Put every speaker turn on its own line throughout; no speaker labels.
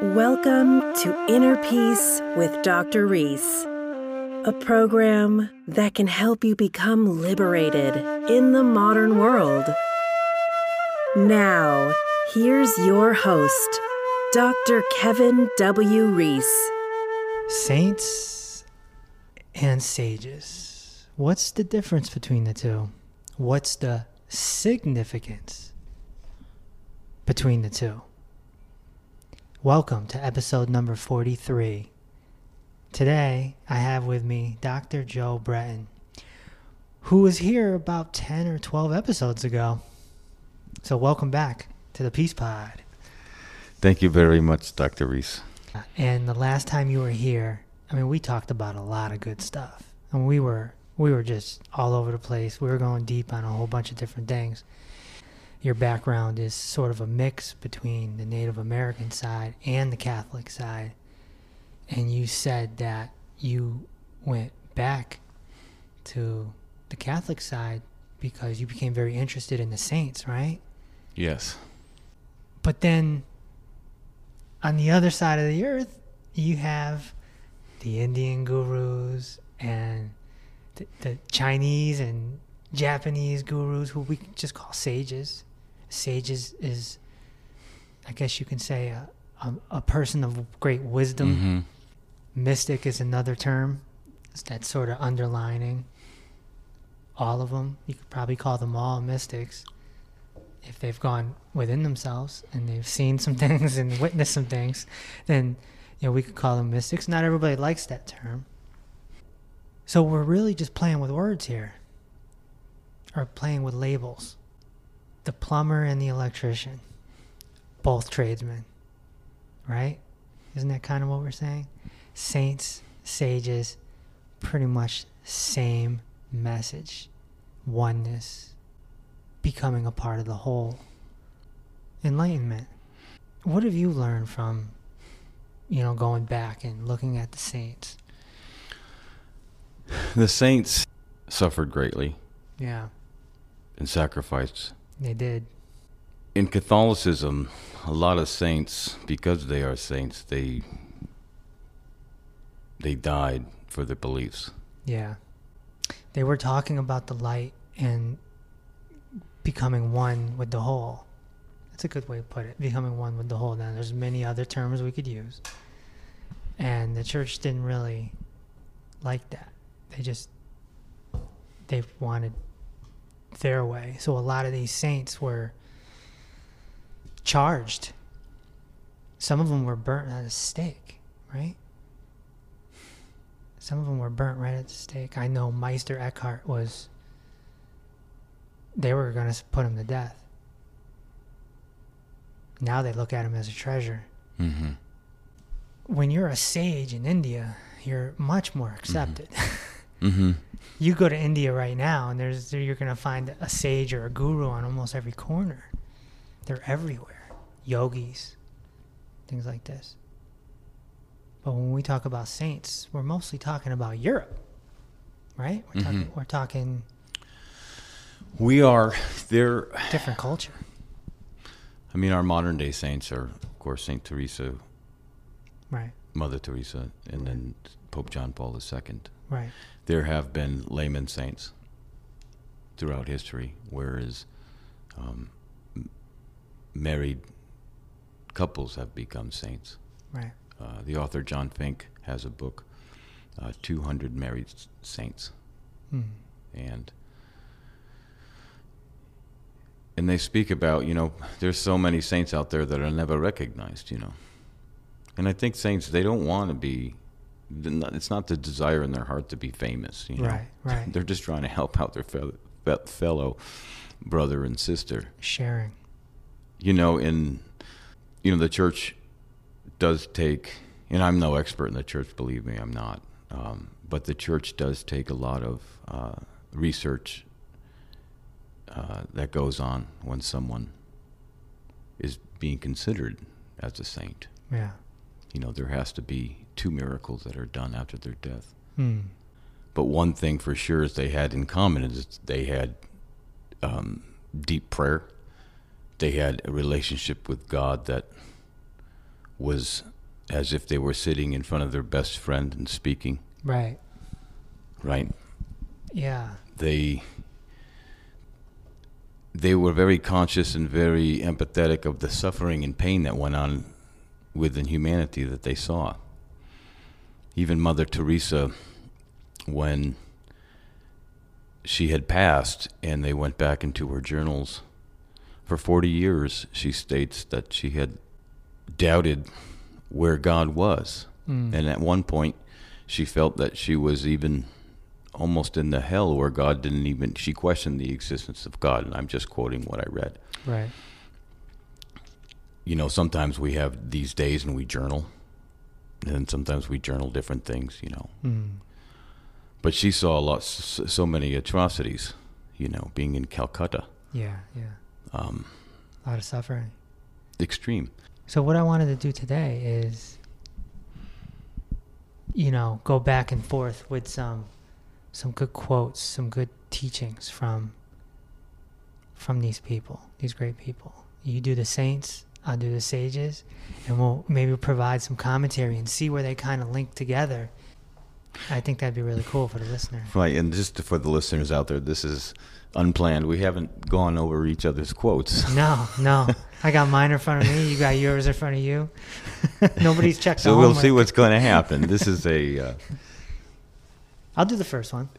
Welcome to Inner Peace with Dr. Reese, a program that can help you become liberated in the modern world. Now, here's your host, Dr. Kevin W. Reese.
Saints and sages. What's the difference between the two? What's the significance between the two? Welcome to episode number 43. Today, I have with me Dr. Joe Breton, who was here about 10 or 12 episodes ago. So, welcome back to the Peace Pod.
Thank you very much, Dr. Reese.
Uh, and the last time you were here, I mean, we talked about a lot of good stuff. And we were we were just all over the place. We were going deep on a whole bunch of different things. Your background is sort of a mix between the Native American side and the Catholic side. And you said that you went back to the Catholic side because you became very interested in the saints, right?
Yes.
But then on the other side of the earth, you have the Indian gurus and the, the Chinese and Japanese gurus who we just call sages. Sages is, I guess you can say, a, a, a person of great wisdom.
hmm
Mystic is another term. It's that sort of underlining all of them. You could probably call them all mystics if they've gone within themselves and they've seen some things and witnessed some things. Then you know we could call them mystics. Not everybody likes that term. So we're really just playing with words here, or playing with labels. The plumber and the electrician, both tradesmen, right? Isn't that kind of what we're saying? Saints, sages, pretty much same message. Oneness, becoming a part of the whole. Enlightenment. What have you learned from, you know, going back and looking at the saints?
The saints suffered greatly
Yeah,
and sacrificed.
They did.
In Catholicism, a lot of saints, because they are saints, they they died for their beliefs.
Yeah. They were talking about the light and becoming one with the whole. That's a good way to put it. Becoming one with the whole. Now, there's many other terms we could use. And the church didn't really like that. They just, they wanted their way. So a lot of these saints were charged. Some of them were burnt at a stake, right? Some of them were burnt right at the stake. I know Meister Eckhart was. They were going to put him to death. Now they look at him as a treasure.
hmm
When you're a sage in India, you're much more accepted.
hmm
you go to India right now, and there's you're going to find a sage or a guru on almost every corner. They're everywhere. Yogis, things like this. But when we talk about saints, we're mostly talking about Europe, right? We're talking,
Mhm.
we're talking
We are there.
different culture.
I mean, our modern day saints are, of course, Saint Teresa,
Right,
Mother Teresa, and then Pope John Paul II.
Right,
There have been layman saints throughout history, whereas um, married couples have become saints.
right.
Uh, the author John Fink has a book, uh, 200 Married Saints,
Hmm.
and and they speak about you know there's so many saints out there that are never recognized, you know, and I think saints they don't want to be. Not- It's not the desire in their heart to be famous, you know.
Right, right.
They're just trying to help out their fellow, fellow brother and sister
Sharing.
you know, in you know, the church does take, and I'm no expert in the church, believe me, I'm not. Um, but the church does take a lot of uh, research uh, that goes on when someone is being considered as a saint.
Yeah.
You know, there has to be two miracles that are done after their death.
Hmm.
But one thing for sure is they had in common is they had um, deep prayer. They had a relationship with God that was as if they were sitting in front of their best friend and speaking,
Right.
right?
Yeah.
They they were very conscious and very empathetic of the suffering and pain that went on within humanity that they saw. Even Mother Teresa, when she had passed and they went back into her journals, for 40 years she states that she had doubted where God was.
Mm.
And at one point, she felt that she was even almost in the hell where God didn't even, she questioned the existence of God. And I'm just quoting what I read.
Right.
You know, sometimes we have these days and we journal, and sometimes we journal different things, you know.
Mm.
But she saw a lot, so so many atrocities, you know, being in Calcutta.
Yeah. Yeah.
Um,
A lot of suffering.
extreme.
So what I wanted to do today is, you know, go back and forth with some, some good quotes, some good teachings from. From these people, these great people. You do the saints, I'll do the sages, and we'll maybe provide some commentary and see where they kind of link together. I think that'd be really cool for the listener.
Right, and just for the listeners out there, this is unplanned. We haven't gone over each other's quotes.
No, no. I got mine in front of me. You got yours in front of you. Nobody's checked.
So we'll see what's going to happen. This is a uh,
I'll do the first one.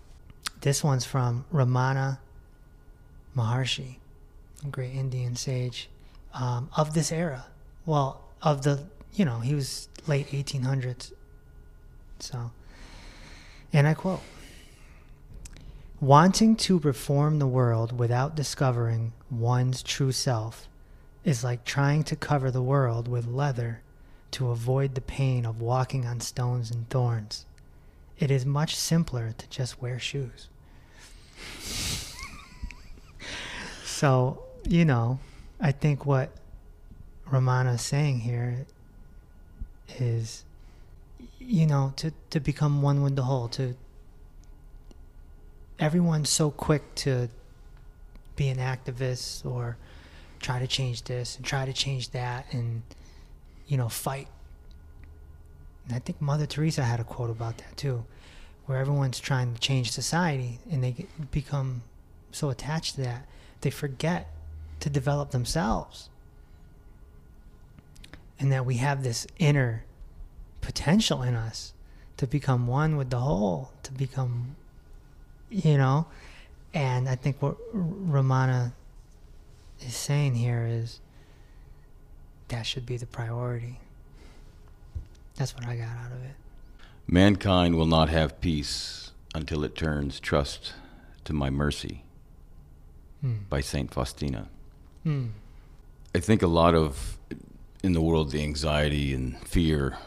This one's from Ramana Maharshi, a great Indian sage um, of this era. Well, of the, you know, he was late 1800s. So, and I quote Wanting to reform the world without discovering one's true self is like trying to cover the world with leather to avoid the pain of walking on stones and thorns. It is much simpler to just wear shoes. so, you know, I think what Ramana is saying here is, you know, to, to become one with the whole, to everyone's so quick to be an activist or try to change this and try to change that and, you know, fight. And I think Mother Teresa had a quote about that too, where everyone's trying to change society and they become so attached to that, they forget to develop themselves. And that we have this inner potential in us to become one with the whole, to become, you know. And I think what Ramana is saying here is that should be the priority. That's what I got out of it.
mankind will not have peace until it turns trust to my mercy
Hmm.
by Saint Faustina.
Hmm.
I think a lot of in the world the anxiety and fear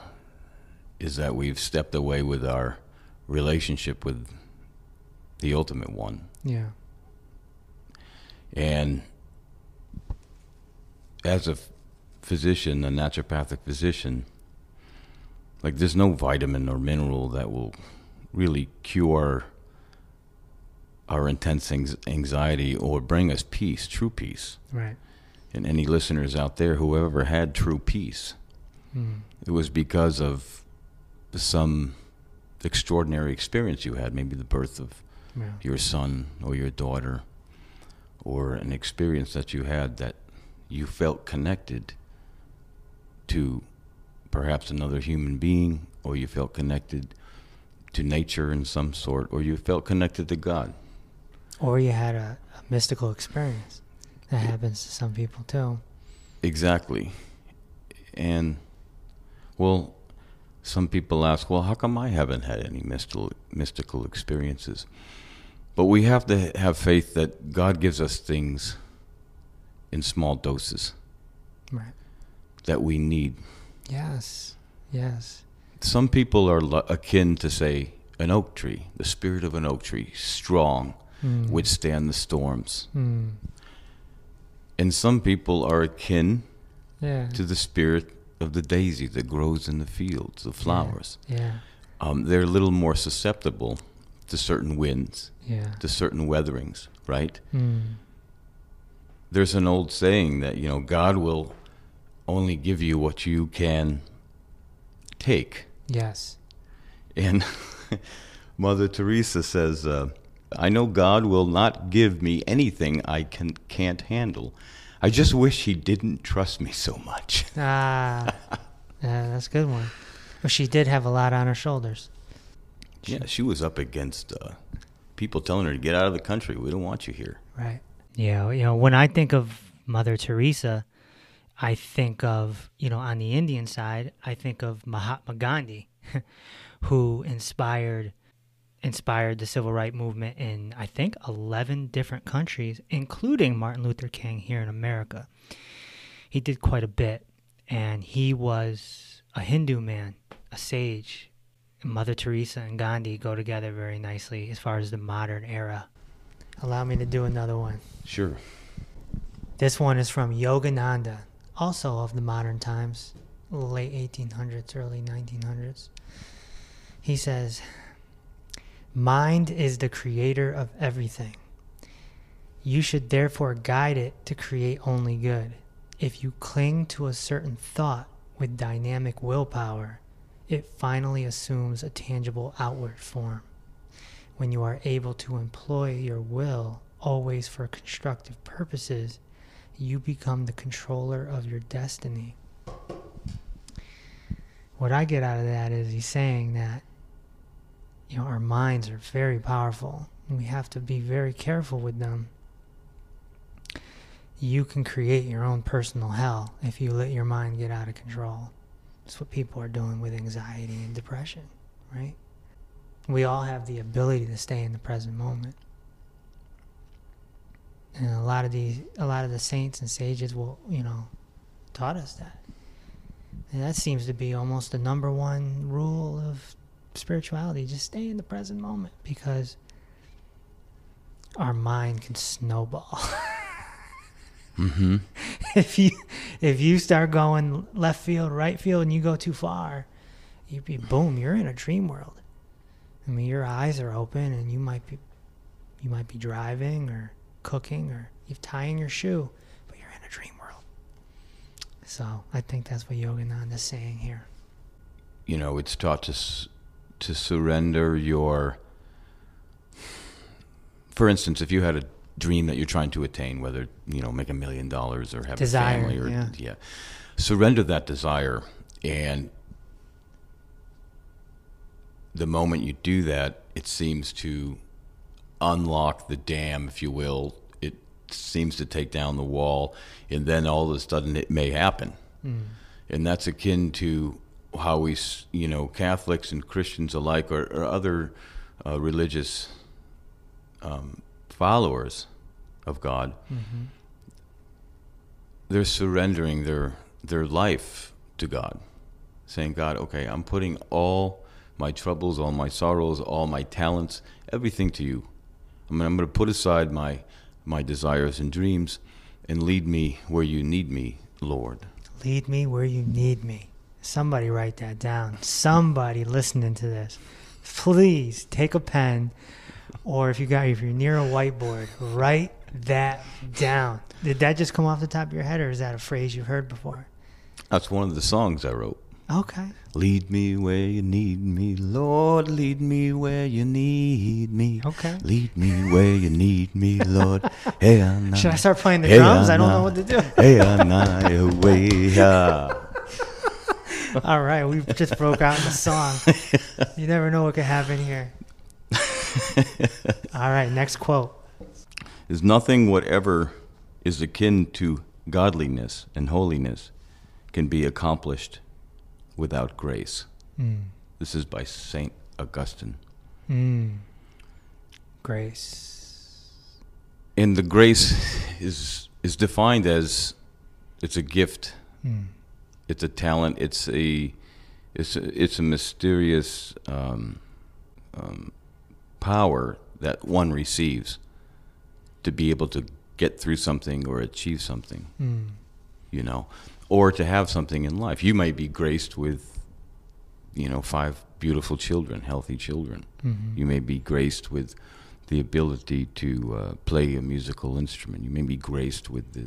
is that we've stepped away with our relationship with the ultimate one.
Yeah.
And as a physician, a naturopathic physician, like there's no vitamin or mineral that will really cure our intense anxiety or bring us peace, true peace.
Right.
And any listeners out there who ever had true peace,
Hmm.
it was because of some extraordinary experience you had, maybe the birth of
Yeah.
your son or your daughter, or an experience that you had that you felt connected to perhaps another human being, or you felt connected to nature in some sort, or you felt connected to God.
Or you had a, a mystical experience. That happens to some people too.
Exactly. And, well, some people ask, well, how come I haven't had any mystical, mystical experiences? But we have to have faith that God gives us things in small doses
Right.
that we need.
Yes. Yes.
Some people are akin to, say, an oak tree, the spirit of an oak tree, strong,
Hmm.
withstand the storms.
Hmm.
And some people are akin
Yeah.
to the spirit of the daisy that grows in the fields, the flowers.
Yeah.
Um, they're a little more susceptible to certain winds,
Yeah.
to certain weatherings, right?
Hmm.
There's an old saying that, you know, God will only give you what you can take.
Yes.
And Mother Teresa says, uh, I know God will not give me anything I can, can't handle. I just wish He didn't trust me so much.
Ah, yeah, that's a good one. But she did have a lot on her shoulders.
Yeah, she was up against uh, people telling her to get out of the country. We don't want you here.
Right. Yeah. You know, when I think of Mother Teresa, I think of, you know, on the Indian side, I think of Mahatma Gandhi, who inspired inspired the civil rights movement in I think 11 different countries, including Martin Luther King here in America. He did quite a bit and he was a Hindu man, a sage. Mother Teresa and Gandhi go together very nicely as far as the modern era. Allow me to do another one.
Sure.
This one is from Yogananda, also of the modern times, late 1800s, early 1900s. He says, Mind is the creator of everything. You should therefore guide it to create only good. If you cling to a certain thought with dynamic willpower, it finally assumes a tangible outward form. When you are able to employ your will always for constructive purposes, you become the controller of your destiny. What I get out of that is he's saying that you know our minds are very powerful and we have to be very careful with them. You can create your own personal hell if you let your mind get out of control. That's what people are doing with anxiety and depression, right? We all have the ability to stay in the present moment. And a lot of these a lot of the saints and sages will, you know, taught us that. And that seems to be almost the number one rule of spirituality. Just stay in the present moment because our mind can snowball.
Mm-hmm.
if you if you start going left field, right field, and you go too far, you be boom, you're in a dream world. I mean, your eyes are open, and you might be you might be driving or cooking or you're tying your shoe, but you're in a dream world. So I think that's what Yogananda is saying here.
You know, it's taught to s- to surrender your. For instance, if you had a dream that you're trying to attain, whether you know make a million dollars or have
Desire,
a family, or
yeah.
surrender that desire, and the moment you do that, it seems to unlock the dam, if you will. It seems to take down the wall, and then all of a sudden it may happen. Hmm. And that's akin to how we, you know, Catholics and Christians alike, or, or other uh, religious um, followers of God, they're surrendering their their life to God, saying, "God, okay, I'm putting all my troubles, all my sorrows, all my talents, everything to you. I mean, I'm going to put aside my my desires and dreams, and lead me where you need me, Lord."
Lead me where you need me. Somebody write that down. Somebody listening to this, please take a pen, or if you got if you're near a whiteboard, write that down. Did that just come off the top of your head, or is that a phrase you've heard before?
That's one of the songs I wrote.
Okay.
Lead me where you need me, Lord. Lead me where you need me.
Okay.
Lead me where you need me, Lord. Hey, I'm
Should I start playing the
Hey,
drums? I don't
Anna.
know what to do.
Hey, I'm not away.
All right, we just broke out in the song. You never know what could happen here. All right, next quote.
Is nothing whatever is akin to godliness and holiness can be accomplished without grace.
Mm.
This is by Saint Augustine.
Mm. Grace.
And the grace is is defined as it's a gift
Mm.
It's a talent. It's a it's a, it's a mysterious um, um, power that one receives to be able to get through something or achieve something.
Mm.
You know, or to have something in life. You may be graced with, you know, five beautiful children, healthy children.
Mhm.
You may be graced with the ability to uh, play a musical instrument. You may be graced with the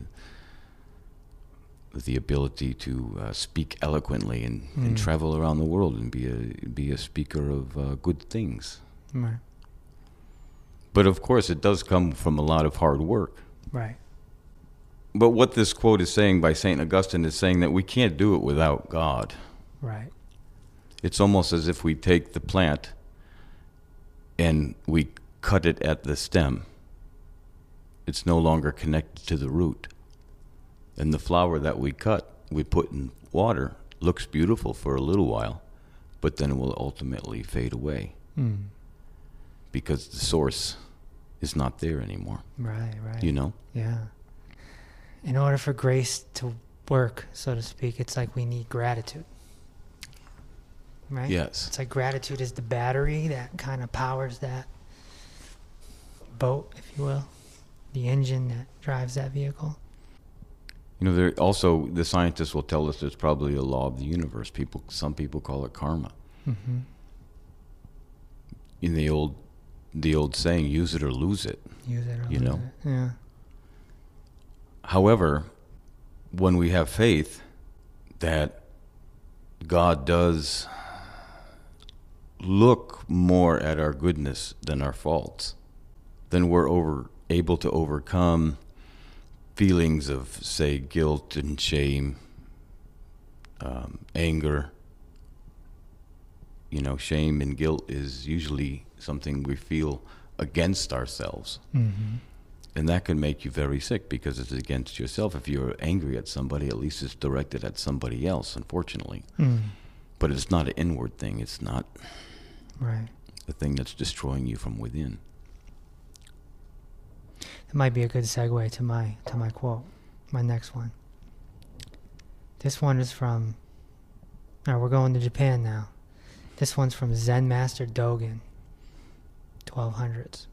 the ability to uh, speak eloquently and, and
Mm.
travel around the world and be a be a speaker of uh, good things.
Right.
But of course, it does come from a lot of hard work.
Right.
But what this quote is saying by Saint Augustine is saying that we can't do it without God.
Right.
It's almost as if we take the plant and we cut it at the stem. It's no longer connected to the root. And the flower that we cut, we put in water, looks beautiful for a little while, but then it will ultimately fade away
Mm.
because the source is not there anymore.
Right. Right.
You know?
Yeah. In order for grace to work, so to speak, it's like we need gratitude. Right?
Yes.
It's like gratitude is the battery that kind of powers that boat, if you will, the engine that drives that vehicle.
You know, there also the scientists will tell us there's probably a law of the universe. People, some people call it karma.
Mm-hmm.
In the old, the old saying, "Use it or lose it."
Use it or
You
lose
know?
it. Yeah.
However, when we have faith that God does look more at our goodness than our faults, then we're over able to overcome feelings of, say, guilt and shame, um, anger. You know, shame and guilt is usually something we feel against ourselves.
Mm-hmm.
And that can make you very sick because it's against yourself. If you're angry at somebody, at least it's directed at somebody else, unfortunately.
Mm.
But it's not an inward thing, it's not
Right.
a thing that's destroying you from within.
That might be a good segue to my to my quote, my next one. This one is from. Now we're going to Japan now. This one's from Zen Master Dogen, 1200s.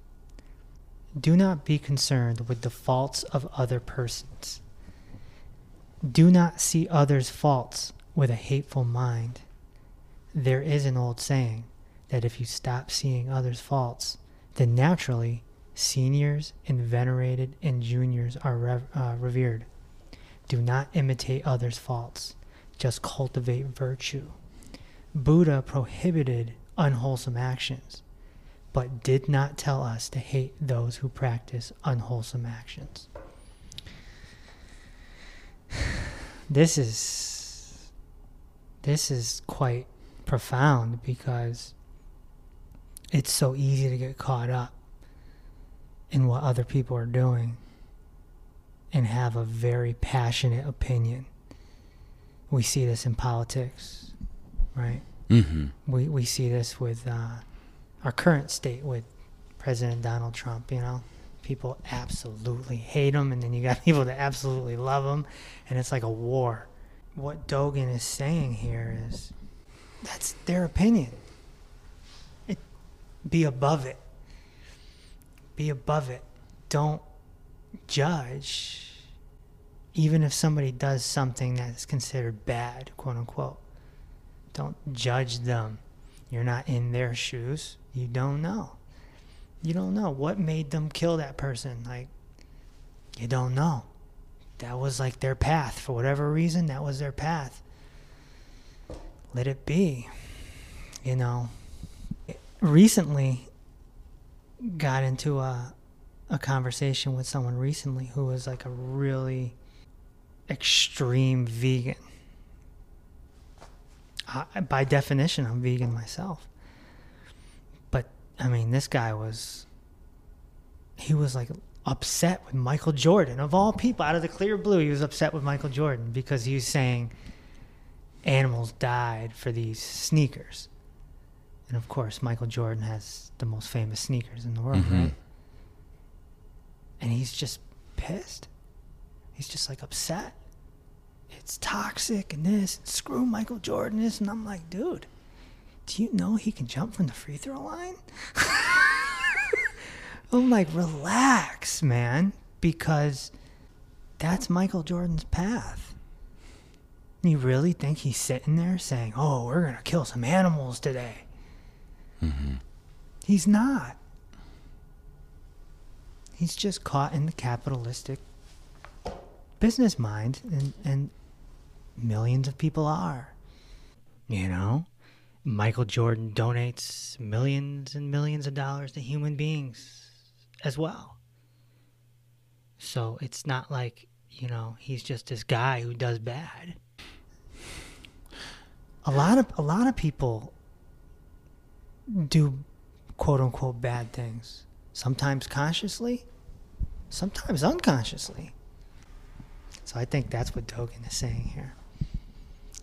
Do not be concerned with the faults of other persons. Do not see others' faults with a hateful mind. There is an old saying that if you stop seeing others' faults, then naturally seniors and venerated and juniors are rev- uh, revered. Do not imitate others' faults, just cultivate virtue. Buddha prohibited unwholesome actions, but did not tell us to hate those who practice unwholesome actions. This is this is quite profound because it's so easy to get caught up in what other people are doing and have a very passionate opinion. We see this in politics, right?
Mm-hmm.
We we see this with uh, our current state with President Donald Trump. You know, people absolutely hate him, and then you got people that absolutely love him, and it's like a war. What Dogen is saying here is that's their opinion. It be above it. Be above it. Don't judge even if somebody does something that's considered bad, quote unquote. Don't judge them. You're not in their shoes. You don't know. You don't know what made them kill that person. Like, you don't know. That was like their path. For whatever reason, that was their path. Let it be. You know, recently got into a, a conversation with someone recently who was like a really extreme vegan. I, by definition, I'm vegan myself. But I mean, this guy was. He was like upset with Michael Jordan. Of all people, out of the clear blue, he was upset with Michael Jordan because he was saying animals died for these sneakers. And of course, Michael Jordan has the most famous sneakers in the world,
Mhm.
right? And he's just pissed. He's just like upset. It's toxic and this, and screw Michael Jordan this. And I'm like, dude, do you know he can jump from the free throw line? I'm like, relax, man, because that's Michael Jordan's path. You really think he's sitting there saying, oh, we're going to kill some animals today?
Mm-hmm.
He's not. He's just caught in the capitalistic business mind and, and millions of people are. You know? Michael Jordan donates millions and millions of dollars to human beings as well. So it's not like, you know, he's just this guy who does bad. A lot of a lot of people do quote unquote bad things. Sometimes consciously, sometimes unconsciously. So I think that's what Dogen is saying here.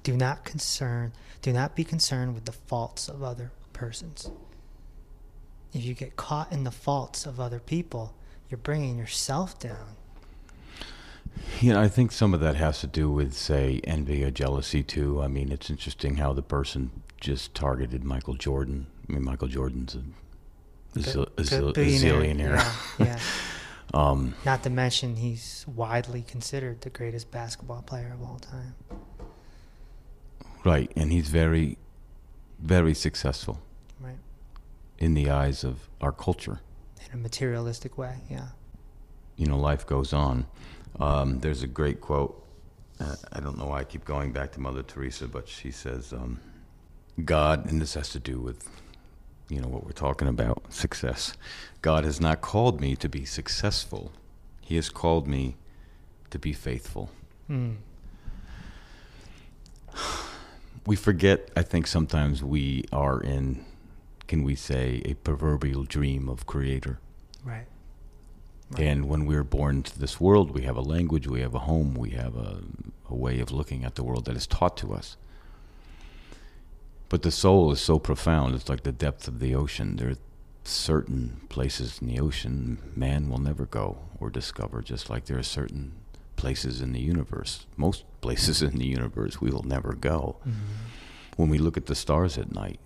Do not concern, do not be concerned with the faults of other persons. If you get caught in the faults of other people, you're bringing yourself down.
You know, I think some of that has to do with, say, envy or jealousy too. I mean, it's interesting how the person just targeted Michael Jordan. I mean, Michael Jordan's a, a, zil- a, zil- a zillionaire.
Yeah, yeah.
Um,
Not to mention, he's widely considered the greatest basketball player of all time.
right, and he's very, very successful
Right.
in the eyes of our culture.
In a materialistic way, yeah.
you know, life goes on. Um, there's a great quote. Uh, I don't know why I keep going back to Mother Teresa, but she says, um, God, and this has to do with, you know, what we're talking about success. God has not called me to be successful, He has called me to be faithful.
Mm.
We forget, I think sometimes we are in, can we say, a proverbial dream of Creator.
Right.
And when we're born into this world, we have a language, we have a home, we have a, a way of looking at the world that is taught to us. But the soul is so profound, it's like the depth of the ocean. There are certain places in the ocean man will never go or discover, just like there are certain places in the universe, most places in the universe we will never go.
Mhm.
When we look at the stars at night,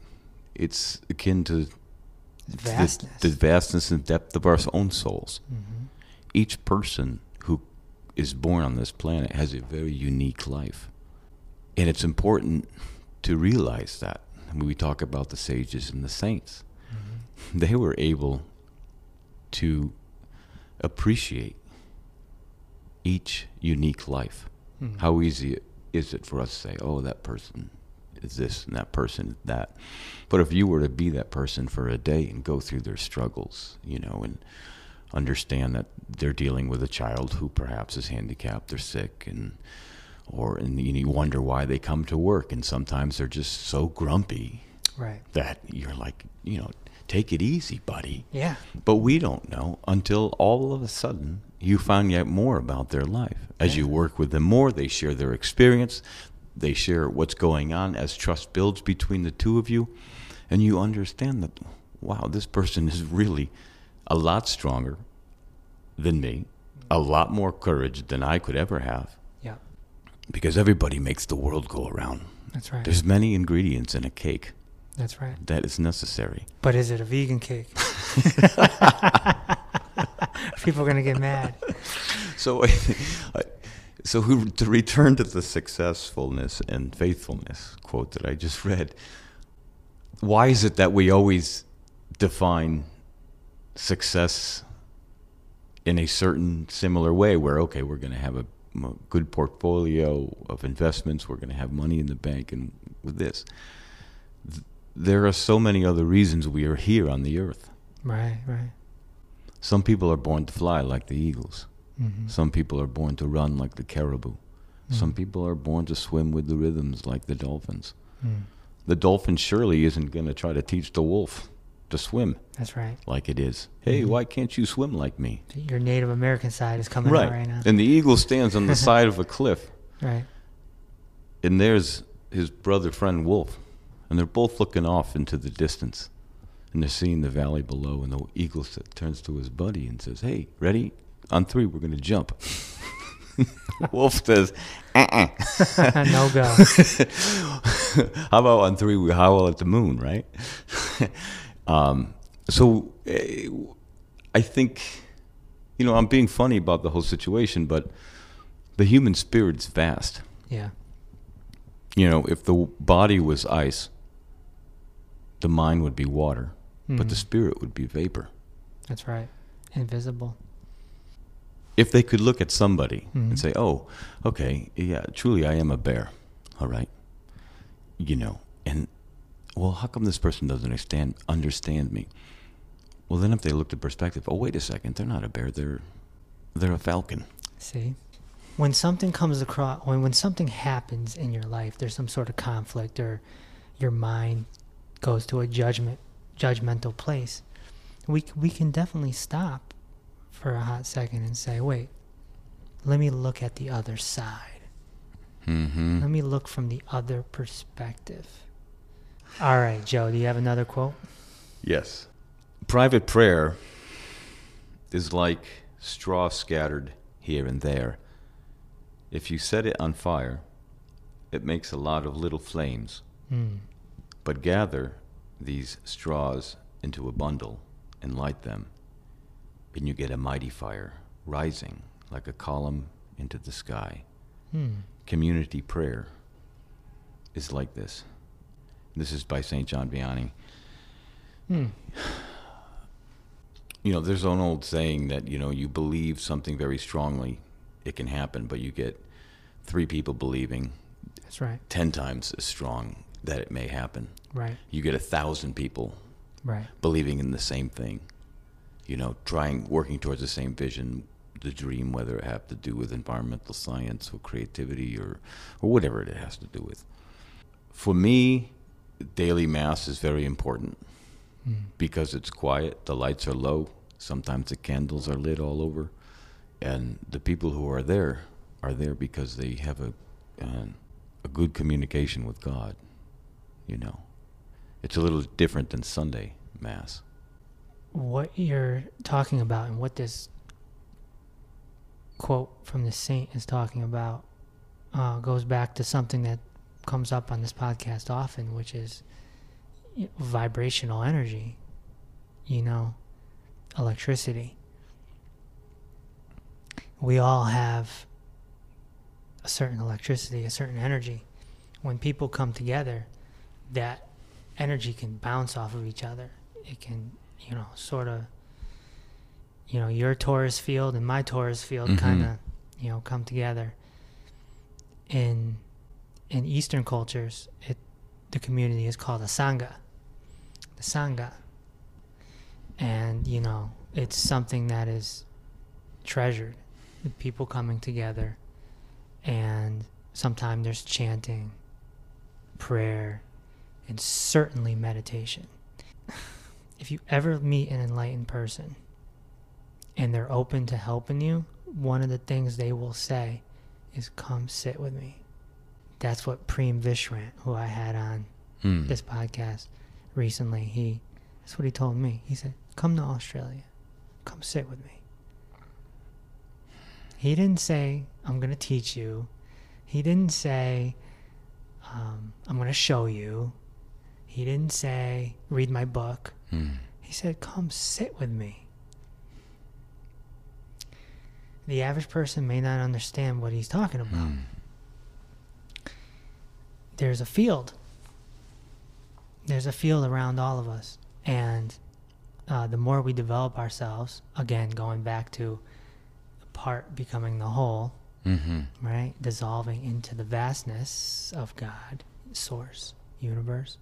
it's akin to the-
Vastness.
the vastness and depth of our own souls
Mhm.
each person who is born on this planet has a very unique life. And it's important to realize that. When we talk about the sages and the saints,
Mhm.
they were able to appreciate each unique life.
Mhm.
How easy is it for us to say, oh, that person is this and that person is that? But if you were to be that person for a day and go through their struggles, you know, and understand that they're dealing with a child who perhaps is handicapped, they're sick, and or and you wonder why they come to work, and sometimes they're just so grumpy
Right.
that you're like, you know, take it easy, buddy.
Yeah.
But we don't know until all of a sudden you find out more about their life. As you work with them more, they share their experience, they share what's going on as trust builds between the two of you, and you understand that, wow, this person is really a lot stronger than me, a lot more courage than I could ever have,
Yeah.
Because everybody makes the world go around.
That's right.
There's many ingredients in a cake
That's right.
that is necessary.
But is it a vegan cake? People are gonna get mad.
So, so who, to return to the successfulness and faithfulness quote that I just read, why is it that we always define success in a certain similar way? Where okay, we're going to have a, good portfolio of investments, we're going to have money in the bank, and with this, there are so many other reasons we are here on the earth.
Right. Right.
Some people are born to fly like the eagles.
Mhm.
Some people are born to run like the caribou. Some
Mm.
people are born to swim with the rhythms like the dolphins.
Mm.
The dolphin surely isn't going to try to teach the wolf to swim
That's right.
like it is. Hey,
Mhm.
why can't you swim like me?
Your Native American side is coming out right now.
And the eagle stands on the side of a cliff,
right.
and there's his brother friend wolf, and they're both looking off into the distance, and they're seeing the valley below. And the eagle turns to his buddy and says, "Hey, ready? On three, we're going to jump." wolf says, "Uh-uh."
no go.
How about on three we howl at the moon, right? Um, so eh, I think, you know, I'm being funny about the whole situation, but the human spirit's vast.
Yeah.
You know, if the body was ice, the mind would be water, but the
Mhm.
spirit would be vapor.
That's right. Invisible.
if they could look at somebody
Mhm.
and say, "Oh, okay, yeah, truly, I am a bear," all right, you know, and well, how come this person doesn't understand understand me? Well, then if they looked at perspective, oh, wait a second, they're not a bear, they're they're a falcon.
See, when something comes across, when when something happens in your life, there's some sort of conflict, or your mind goes to a judgment, judgmental place. We we can definitely stop for a hot second and say, wait, let me look at the other side.
Mm-hmm.
Let me look from the other perspective. All right, Joe, do you have another quote?
Yes. Private prayer is like straw scattered here and there. If you set it on fire, it makes a lot of little flames.
Hmm.
But gather these straws into a bundle and light them, and you get a mighty fire rising like a column into the sky.
Hmm.
Community prayer is like this. This is by St. John Vianney.
Hmm.
You know, there's an old saying that, you know, you believe something very strongly, it can happen, but you get three people believing
That's right.
10 times as strong that it may happen.
Right.
You get a thousand people
Right.
believing in the same thing, you know, trying, working towards the same vision, the dream, whether it have to do with environmental science or creativity or, or whatever it has to do with. For me, daily mass is very important
Hmm.
because it's quiet, the lights are low, sometimes the candles are lit all over, and the people who are there are there because they have a uh, a good communication with God. You know, it's a little different than Sunday mass.
what you're talking about and what this quote from the saint is talking about uh, goes back to something that comes up on this podcast often, which is vibrational energy, you know, electricity. We all have a certain electricity, a certain energy. When people come together, that energy can bounce off of each other. It can, you know, sort of, you know, your torus field and my torus field
Mhm.
kind of, you know, come together. In in Eastern cultures, it the community is called a sangha. The sangha, and you know, it's something that is treasured. People coming together, and sometimes there's chanting, prayer, and certainly meditation. If you ever meet an enlightened person and they're open to helping you, one of the things they will say is, Come sit with me. That's what Preem Vishrant, who I had on
Hmm.
this podcast recently, he that's what he told me. He said, Come to Australia. Come sit with me. He didn't say, I'm going to teach you. He didn't say, um, I'm going to show you. He didn't say, read my book.
Hmm.
He said, Come sit with me. The average person may not understand what he's talking about.
Hmm.
There's a field. There's a field around all of us. And uh, the more we develop ourselves, again, going back to the part becoming the whole,
Mm-hmm.
right? Dissolving into the vastness of God, source, universe.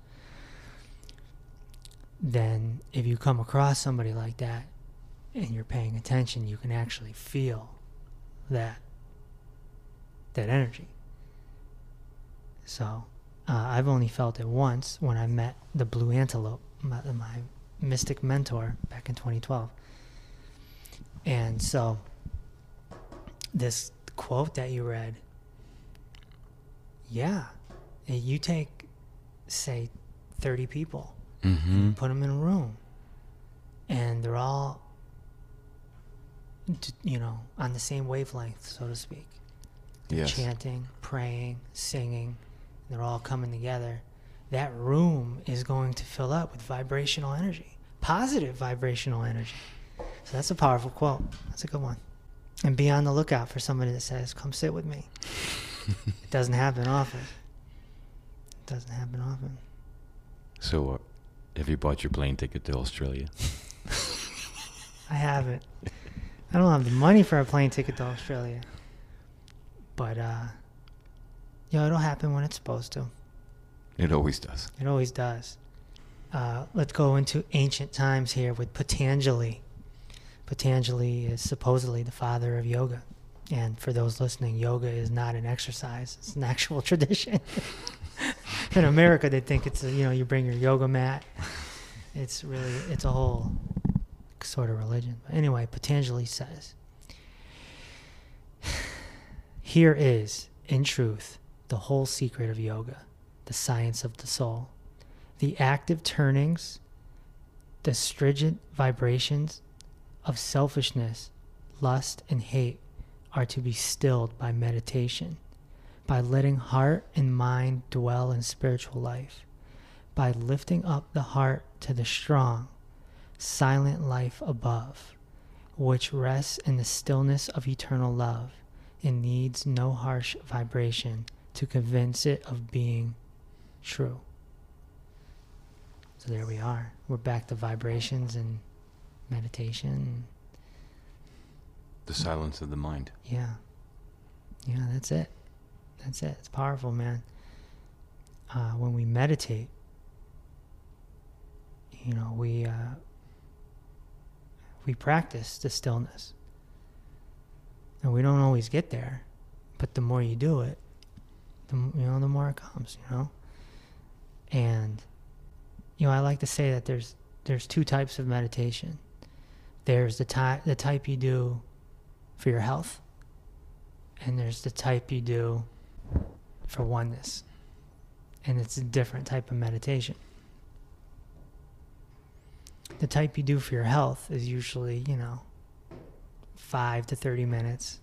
Then, if you come across somebody like that and you're paying attention, you can actually feel that that energy. So, uh, I've only felt it once when I met the blue antelope, my, my mystic mentor, back in 2012. And so, this quote that you read, yeah, you take, say, 30 people,
Mm-hmm.
put them in a room, and they're all, you know, on the same wavelength, so to speak. They're
Yes.
chanting, praying, singing, they're all coming together. That room is going to fill up with vibrational energy, positive vibrational energy. So that's a powerful quote. That's a good one. And be on the lookout for somebody that says, "Come sit with me." it doesn't happen often. It doesn't happen often.
So, uh, have you bought your plane ticket to Australia?
I haven't. I don't have the money for a plane ticket to Australia. But uh know, it'll happen when it's supposed to.
It always does.
It always does. Uh, let's go into ancient times here with Patanjali. Patanjali is supposedly the father of yoga. And for those listening, yoga is not an exercise, it's an actual tradition. In America, they think it's, a, you know, you bring your yoga mat. It's really, it's a whole sort of religion. But anyway, Patanjali says, Here is, in truth, the whole secret of yoga, the science of the soul. The active turnings, the stringent vibrations of selfishness, lust, and hate are to be stilled by meditation, by letting heart and mind dwell in spiritual life, by lifting up the heart to the strong, silent life above, which rests in the stillness of eternal love and needs no harsh vibration to convince it of being true. So there we are. We're back to vibrations and meditation.
The silence of the mind.
Yeah. Yeah, that's it. That's it. It's powerful, man. Uh, when we meditate, you know, we uh, we practice the stillness, and we don't always get there, but the more you do it, the you know the more it comes. You know, and you know I like to say that there's there's two types of meditation. There's the type the type you do for your health, and there's the type you do for oneness. And it's a different type of meditation. The type you do for your health is usually, you know, five to 30 minutes.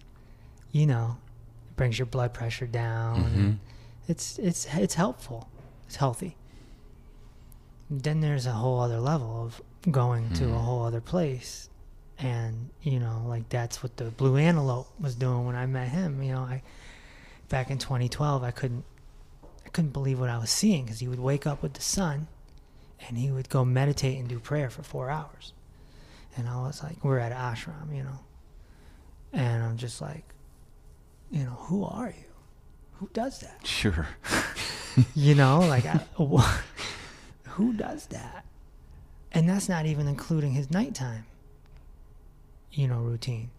You know, brings your blood pressure down.
Mm-hmm.
It's, it's, it's helpful. It's healthy. Then there's a whole other level of going to a
Mhm.
whole other place and you know like that's what the blue antelope was doing when i met him you know i back in 2012 i couldn't i couldn't believe what i was seeing because he would wake up with the sun and he would go meditate and do prayer for four hours and i was like we're at ashram you know and i'm just like you know who are you? Who does that?
Sure.
you know like I, who does that? And that's not even including his nighttime you know routine.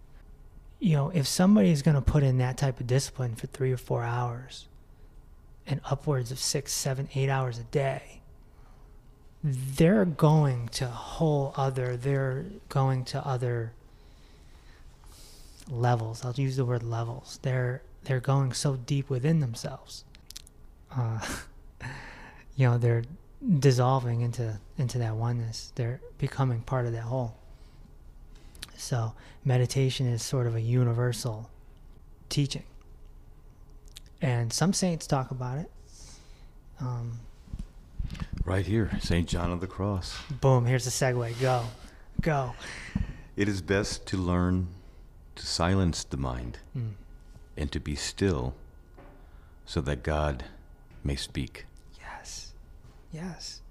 You know if somebody is going to put in that type of discipline for three or four hours and upwards of six seven eight hours a day they're going to whole other they're going to other levels. I'll use the word levels. They're they're going so deep within themselves. Uh, you know they're dissolving into into that oneness. They're becoming part of that whole. So meditation is sort of a universal teaching. And some saints talk about it. Um,
Right here, St. John of the Cross.
boom here's the segue. Go go.
It is best to learn to silence the mind
Mm.
and to be still so that God may speak.
yes yes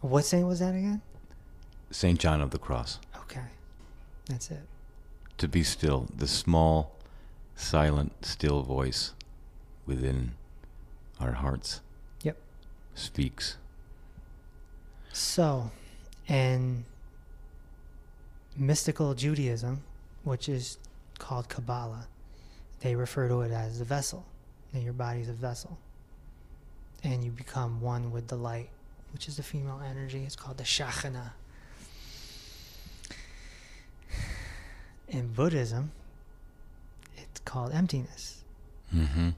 what saint was that again
St. John of the Cross.
okay that's it
To be still, the small, silent, still voice within our hearts
Yep.
speaks.
So, in mystical Judaism, which is called Kabbalah, they refer to it as the vessel. And your body is a vessel. And you become one with the light, which is the female energy. It's called the Shekhinah. In Buddhism, it's called emptiness,
Mm-hmm.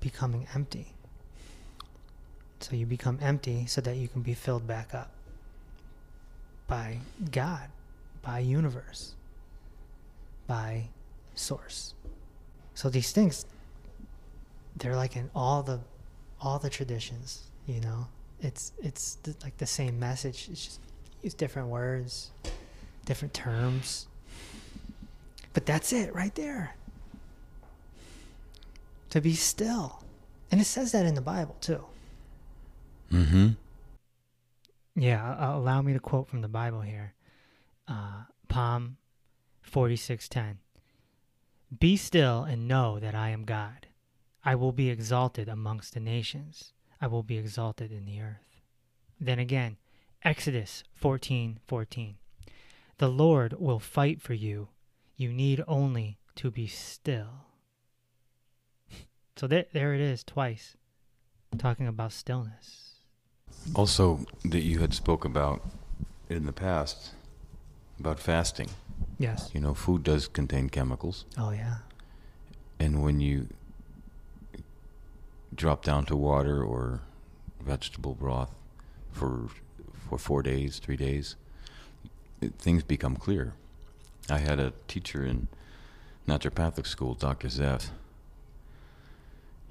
becoming empty. So you become empty so that you can be filled back up by God, by universe, by source. So these things they're like in all the all the traditions, you know. It's it's th- like the same message. It's just use different words, different terms. But that's it right there. To be still. And it says that in the Bible too.
Mm-hmm.
Yeah, uh, allow me to quote from the Bible here. Uh, Psalm 46:10 Be still and know that I am God. I will be exalted amongst the nations. I will be exalted in the earth. Then again, Exodus 14:14 The Lord will fight for you. You need only to be still. so there there it is twice talking about stillness.
Also, that you had spoke about in the past about fasting.
Yes.
You know, food does contain chemicals,
Oh yeah.
and when you drop down to water or vegetable broth for for four days, three days, it, things become clear. I had a teacher in naturopathic school, Dr. Zeff,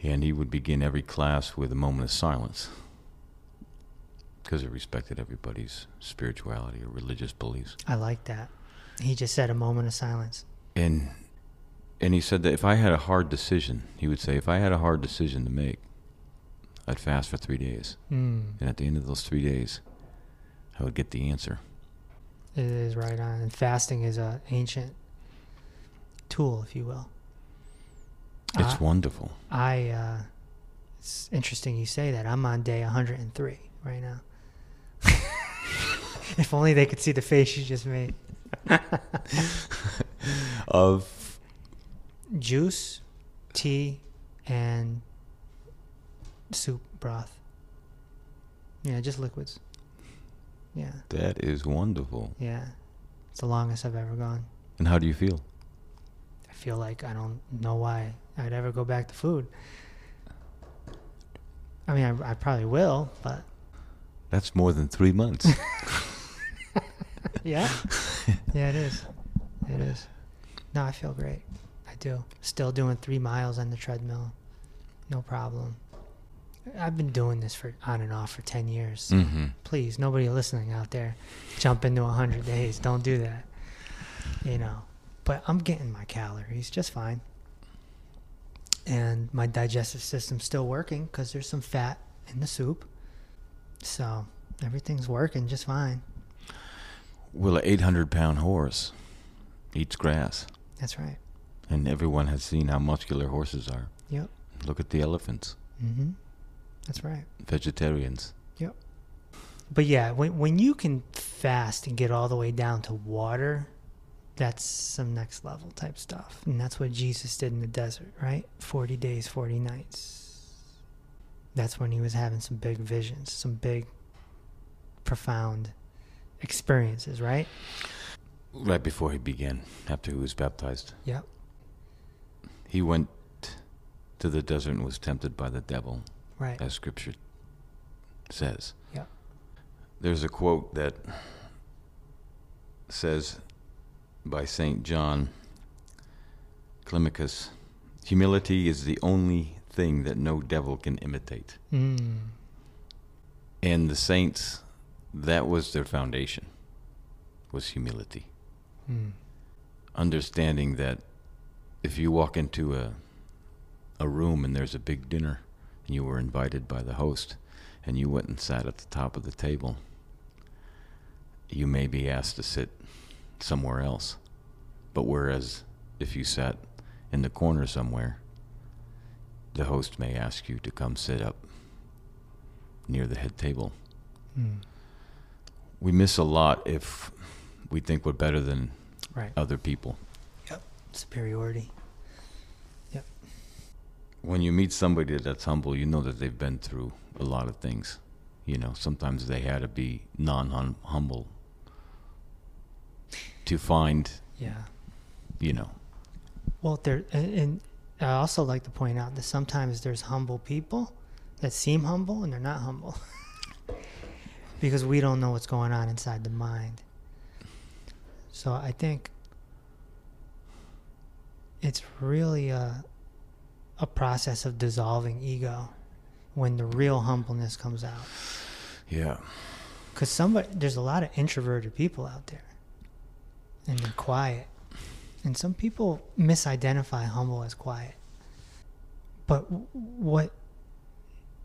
and he would begin every class with a moment of silence because he respected everybody's spirituality or religious beliefs.
I like that. He just said a moment of silence.
And and he said that if I had a hard decision, he would say, if I had a hard decision to make, I'd fast for three days.
Mm.
And at the end of those three days, I would get the answer.
It is right on. And fasting is an ancient tool, if you will.
It's
Uh,
wonderful.
I. Uh, it's interesting you say that. I'm on day 103 right now. if only they could see the face you just made.
Of
Juice, tea, and soup broth. Yeah, just liquids. Yeah,
that is wonderful.
yeah. It's the longest I've ever gone.
And how do you feel?
I feel like I don't know why I'd ever go back to food. I mean, I, I probably will, but
That's more than three months.
yeah, yeah, it is. It is. No, I feel great. I do. Still doing three miles on the treadmill, no problem. I've been doing this for on and off for ten years.
mm-hmm.
Please, nobody listening out there, jump into hundred days. Don't do that. You know, but I'm getting my calories just fine, and my digestive system's still working because there's some fat in the soup. So everything's working just fine.
Well, an 800 pound horse eats grass.
That's right.
And everyone has seen how muscular horses are.
Yep.
Look at the elephants,
Mm-hmm. That's right.
vegetarians. Yep.
But yeah, when when you can fast and get all the way down to water, that's some next level type stuff. And that's what Jesus did in the desert, right? 40 days, 40 nights. That's when he was having some big visions, some big profound experiences, right?
Right before he began, after he was baptized,
Yep.
he went to the desert and was tempted by the devil,
Right.
as scripture says.
Yep.
There's a quote that says by St. John Climacus Humility is the only thing that no devil can imitate.
Mm.
And the saints, that was their foundation, was humility.
Mm.
Understanding that if you walk into a a room and there's a big dinner and you were invited by the host and you went and sat at the top of the table, you may be asked to sit somewhere else. But whereas if you sat in the corner somewhere, the host may ask you to come sit up near the head table.
Mm.
We miss a lot if we think we're better than
Right.
other people.
Yep, superiority. Yep.
When you meet somebody that's humble, you know that they've been through a lot of things. You know, sometimes they had to be non humble to find,
Yeah.
you know.
Well, there and, and I also like to point out that sometimes there's humble people that seem humble and they're not humble because we don't know what's going on inside the mind. So I think it's really a a process of dissolving ego when the real humbleness comes out.
Yeah.
Because somebody, there's a lot of introverted people out there, and they're quiet. And some people misidentify humble as quiet. But what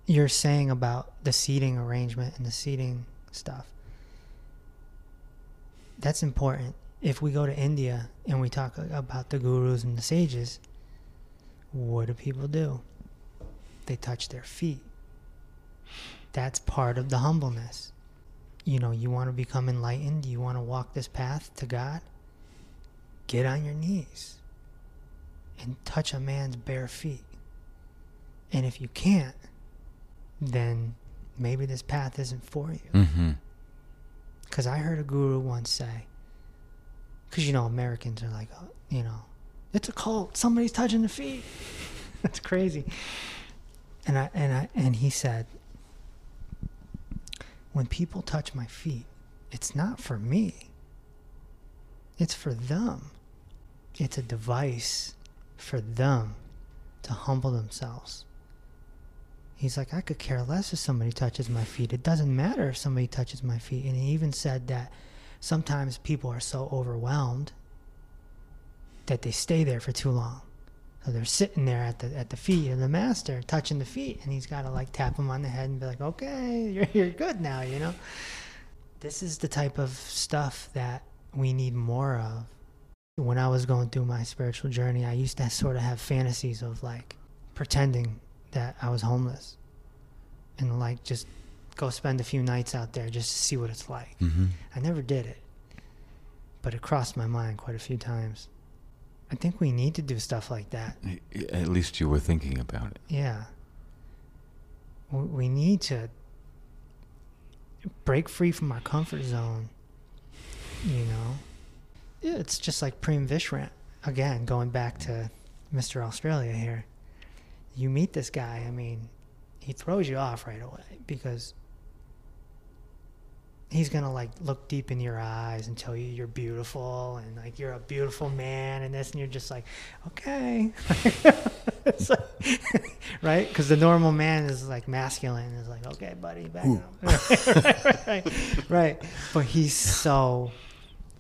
you're saying about the seating arrangement and the seating stuff, that's important. if we go to India and we talk about the gurus and the sages, what do people do? They touch their feet. That's part of the humbleness. You know, you want to become enlightened, you want to walk this path to God, get on your knees and touch a man's bare feet. And if you can't, then maybe this path isn't for you.
Mm-hmm.
Because I heard a guru once say, because you know Americans are like, oh, you know, it's a cult. Somebody's touching the feet. That's crazy. And I and I and he said, when people touch my feet, it's not for me. It's for them. It's a device for them to humble themselves. He's like, I could care less if somebody touches my feet. It doesn't matter if somebody touches my feet. And he even said that sometimes people are so overwhelmed that they stay there for too long. So they're sitting there at the at the feet of the master, touching the feet, and he's got to like tap him on the head and be like, "Okay, you're you're good now," you know. This is the type of stuff that we need more of. When I was going through my spiritual journey, I used to sort of have fantasies of like pretending that I was homeless and like just go spend a few nights out there just to see what it's like.
Mm-hmm.
I never did it, but it crossed my mind quite a few times. I think we need to do stuff like that.
At least you were thinking about it.
Yeah. We- We need to break free from our comfort zone. You know? It's just like Prem Vishrant. Again, going back to Mr. Australia here. You meet this guy, I mean, he throws you off right away because he's gonna like look deep in your eyes and tell you you're beautiful and like you're a beautiful man and this and you're just like okay. Like- right? Because the normal man is like masculine is like okay buddy back up. Right, right, right, right. But he's so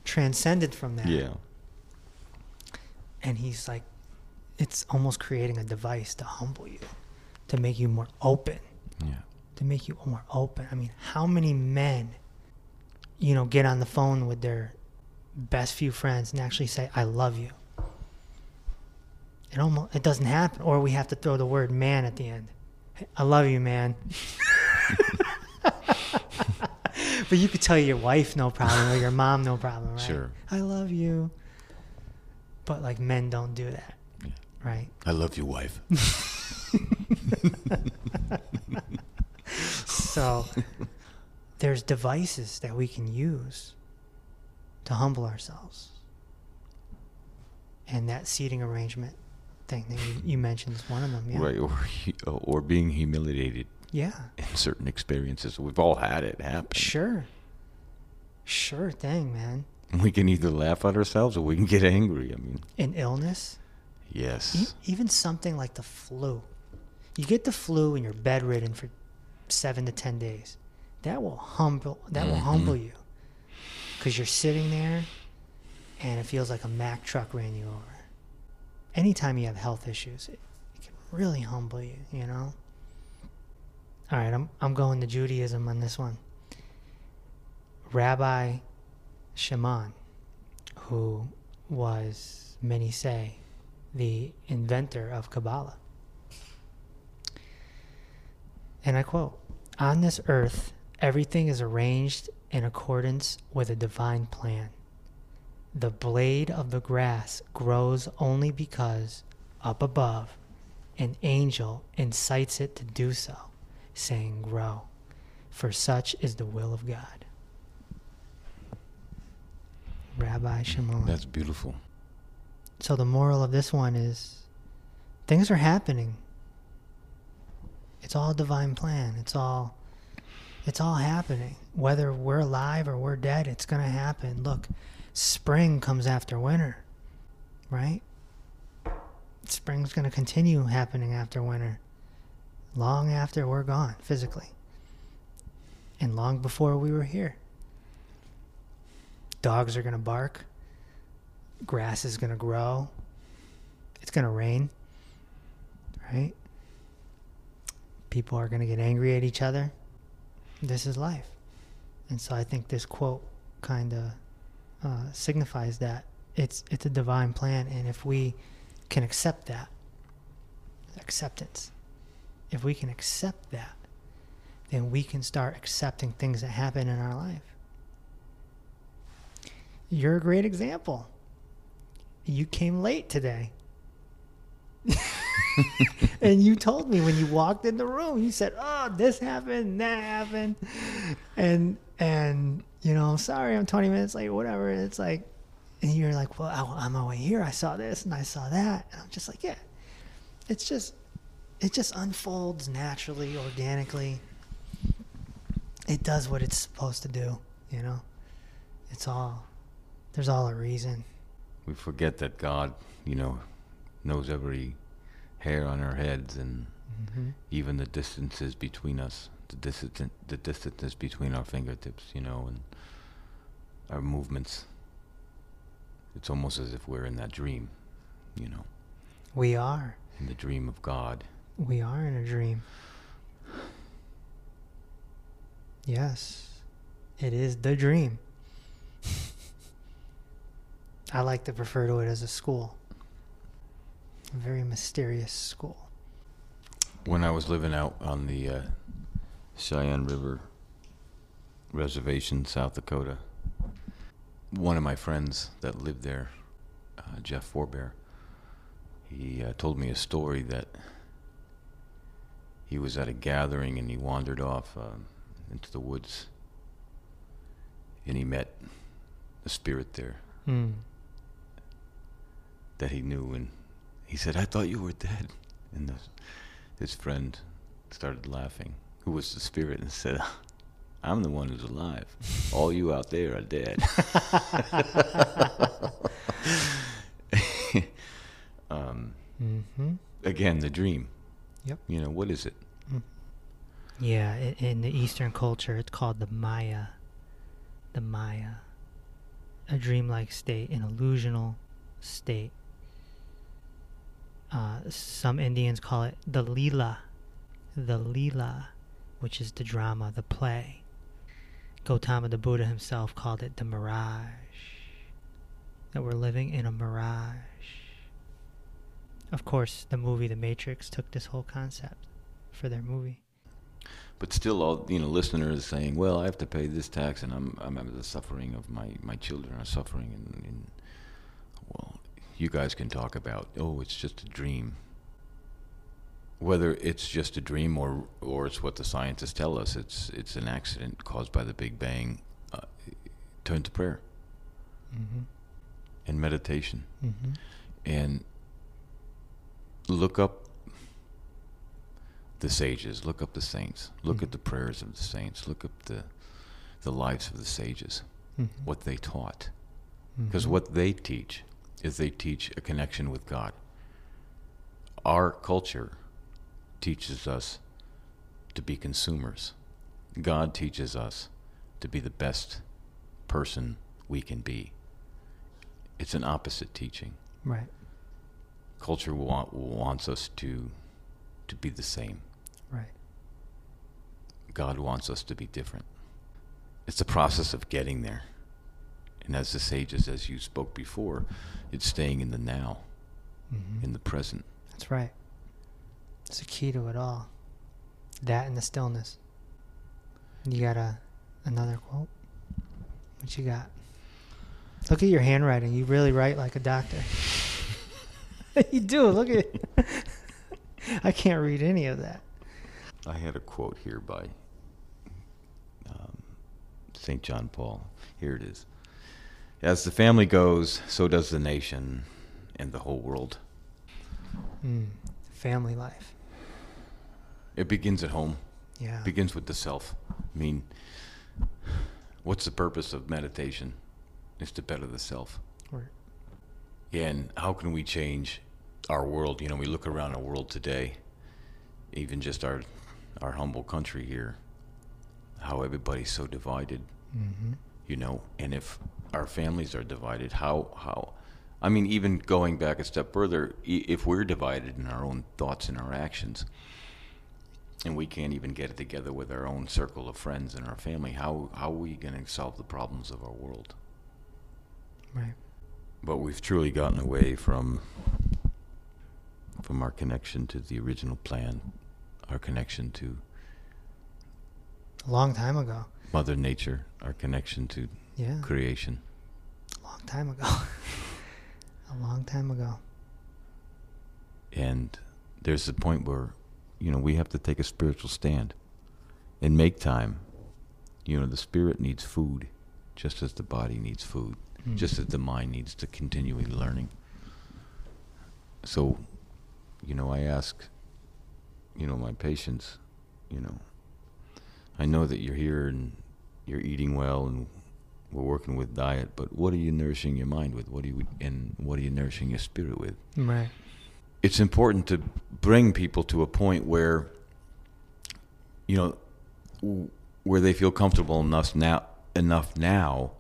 transcended from that.
Yeah.
and he's like it's almost creating a device to humble you to make you more open
Yeah.
to make you more open. I mean, how many men, you know, get on the phone with their best few friends and actually say, "I love you." It almost it doesn't happen, or we have to throw the word "man" at the end. I love you, man. but you could tell your wife no problem, or your mom no problem, right?
Sure.
I love you. But like men don't do that. Right?
I love you, wife.
So there's devices that we can use to humble ourselves. And that seating arrangement thing that you, you mentioned is one of them. Yeah.
Right. Or, uh, or being humiliated
Yeah.
in certain experiences. We've all had it happen.
Sure. Sure thing, man.
We can either laugh at ourselves or we can get angry. I mean,
An illness,
yes.
e- even something like the flu. You get the flu and you're bedridden for seven to ten days. That will humble. That will
Mhm.
humble you, because you're sitting there, and it feels like a Mack truck ran you over. Anytime you have health issues, it, it can really humble you. You know. All right, I'm I'm going to Judaism on this one. Rabbi Shimon, who was many say the inventor of Kabbalah. And I quote On this earth, everything is arranged in accordance with a divine plan. The blade of the grass grows only because, up above, an angel incites it to do so, saying, Grow, for such is the will of God. Rabbi Shimon.
That's beautiful.
So the moral of this one is things are happening. It's all divine plan. It's all it's all happening. Whether we're alive or we're dead, it's going to happen. Look, spring comes after winter. Right? Spring's going to continue happening after winter. Long after we're gone physically. And long before we were here. Dogs are going to bark grass is going to grow. It's going to rain. Right? People are going to get angry at each other. This is life. And so I think this quote kind of uh, signifies that it's it's a divine plan, and if we can accept that acceptance, if we can accept that, then we can start accepting things that happen in our life. You're a great example. You came late today. and you told me when you walked in the room, you said, "Oh, this happened, that happened," and and you know, I'm sorry, I'm 20 minutes late, whatever. It's like, and you're like, "Well, I, on my way here, I saw this and I saw that," and I'm just like, "Yeah, it's just, it just unfolds naturally, organically. It does what it's supposed to do, you know. It's all, there's all a reason."
We forget that God, you know, knows every hair on our heads and
Mm-hmm.
even the distances between us, the distance, the distances between our fingertips, you know, and our movements. It's almost as if we're in that dream, you know,
We are.
in the dream of God.
We are in a dream. Yes, it is the dream. I like to refer to it as a school. A very mysterious school.
When I was living out on the uh, Cheyenne River Reservation, South Dakota, one of my friends that lived there, uh, Jeff Forbear, he uh, told me a story that he was at a gathering and he wandered off um into the woods and he met a spirit there
Hmm.
That he knew and he said, I thought you were dead. And the, his friend started laughing, who was the spirit, and said, I'm the one who's alive. All you out there are dead. um,
Mm-hmm.
again, the dream.
Yep.
You know, what is it?
Yeah, in, in the Eastern culture, it's called the Maya. The Maya. A dreamlike state, an illusional state. Uh, some Indians call it the Leela. The Leela, which is the drama, the play. Gautama the Buddha himself called it the mirage. That we're living in a mirage. Of course, the movie The Matrix took this whole concept for their movie.
But still, all you know, listeners saying, "Well, I have to pay this tax, and I'm I'm the suffering of my my children are suffering." And well, you guys can talk about, "Oh, it's just a dream." Whether it's just a dream or or it's what the scientists tell us, it's it's an accident caused by the Big Bang. Uh, turn to prayer
Mm-hmm.
and meditation,
Mm-hmm.
and look up the sages, look up the saints, look at
Mhm.
the prayers of the saints, look up the the lives of the sages,
Mm-hmm.
what they taught. Because what they teach is they teach a connection with God. Our culture teaches us to be consumers. God teaches us to be the best person we can be. It's an opposite teaching.
Right.
Culture wa- wants us to to be the same.
Right.
God wants us to be different. It's a process of getting there. And as the sages, as you spoke before, it's staying in the now,
Mm-hmm.
in the present.
That's right. It's the key to it all. That and the stillness. You got a another quote? What you got? Look at your handwriting. You really write like a doctor. you do. Look at I can't read any of that.
I had a quote here by um, St. John Paul. Here it is. As the family goes, so does the nation and the whole world.
Mm. Family life.
It begins at home.
Yeah.
begins with the self. I mean, what's the purpose of meditation? Is to better the self.
Or-
And how can we change our world? You know, we look around our world today, even just our our humble country here, how everybody's so divided,
Mhm.
you know, and if our families are divided, how how I mean, even going back a step further, if we're divided in our own thoughts and our actions, and we can't even get it together with our own circle of friends and our family, how how are we going to solve the problems of our world?
Right.
But we've truly gotten away from from our connection to the original plan, our connection to
A long time ago.
Mother Nature, our connection to
Yeah.
creation.
A long time ago. a long time ago.
And there's a point where, you know, we have to take a spiritual stand and make time. You know, the spirit needs food just as the body needs food,
Mm.
just as the mind needs to continually learning. So, you know, I ask, you know, my patients, you know, I know that you're here and you're eating well and we're working with diet, but what are you nourishing your mind with? What are you and what are you nourishing your spirit with?
Right.
it's important to bring people to a point where you know where they feel comfortable enough now enough now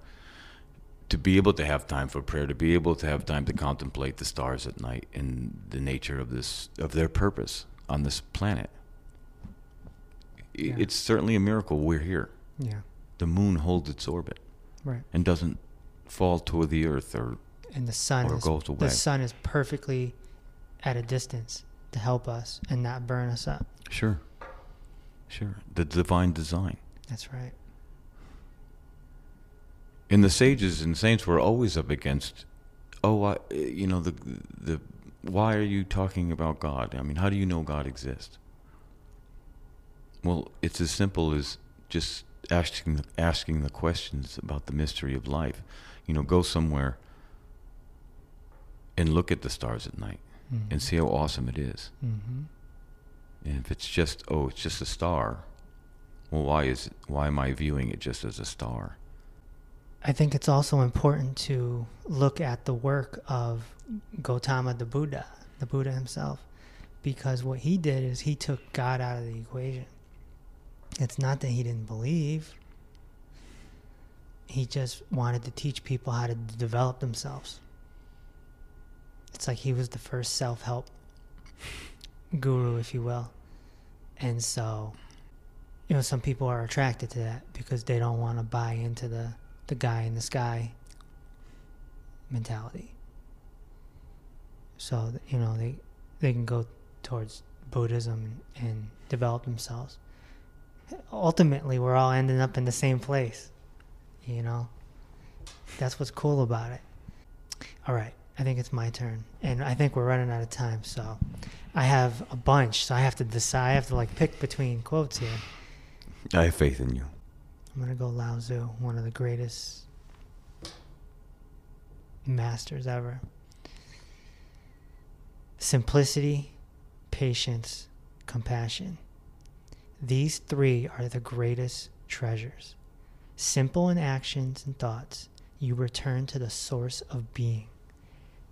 to be able to have time for prayer to be able to have time to contemplate the stars at night and the nature of this of their purpose on this planet
Yeah.
it's certainly a miracle we're here
Yeah.
the moon holds its orbit
Right.
and doesn't fall toward the earth or
And the sun
Or
is
goes away.
the sun is perfectly at a distance to help us and not burn us up.
sure sure the divine design
That's right.
And the sages and saints were always up against, oh, I, you know, the the why are you talking about God? I mean, how do you know God exists? Well, it's as simple as just asking the, asking the questions about the mystery of life. You know, go somewhere and look at the stars at night
Mm-hmm.
and see how awesome it is.
hmm
And if it's just oh, it's just a star, well, why is why am I viewing it just as a star?
I think it's also important to look at the work of Gautama the Buddha, the Buddha himself, because what he did is he took God out of the equation. It's not that he didn't believe, he just wanted to teach people how to develop themselves. It's like he was the first self help guru, if you will. And so, you know, some people are attracted to that because they don't want to buy into the the guy in the sky mentality. So you know they they can go towards Buddhism and develop themselves. Ultimately, we're all ending up in the same place. You know, that's what's cool about it. All right, I think it's my turn, and I think we're running out of time. So I have a bunch, so I have to decide. I have to like pick between quotes here.
I have faith in you.
I'm gonna go Lao Tzu, one of the greatest masters ever. Simplicity, patience, compassion. These three are the greatest treasures. Simple in actions and thoughts, you return to the source of being.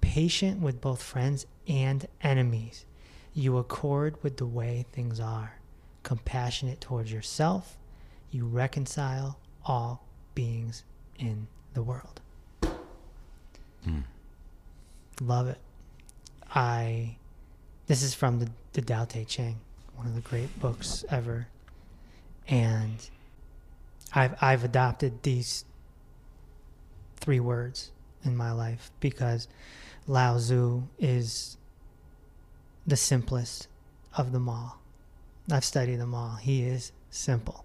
Patient with both friends and enemies, you accord with the way things are. Compassionate towards yourself, you reconcile all beings in the world.
Mm.
Love it. I. This is from the, the Tao Te Ching, one of the great books ever. And I've, I've adopted these three words in my life because Lao Tzu is the simplest of them all. I've studied them all. He is simple.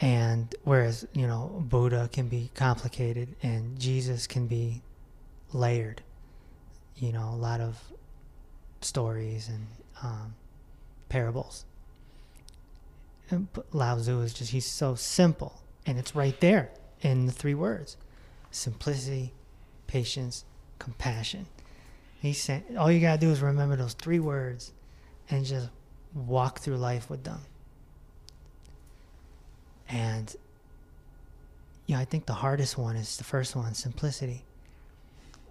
And whereas, you know, Buddha can be complicated and Jesus can be layered, you know, a lot of stories and um, parables. And Lao Tzu is just, he's so simple. And it's right there in the three words simplicity, patience, compassion. He said, all you got to do is remember those three words and just walk through life with them. And you know, I think the hardest one is the first one, simplicity.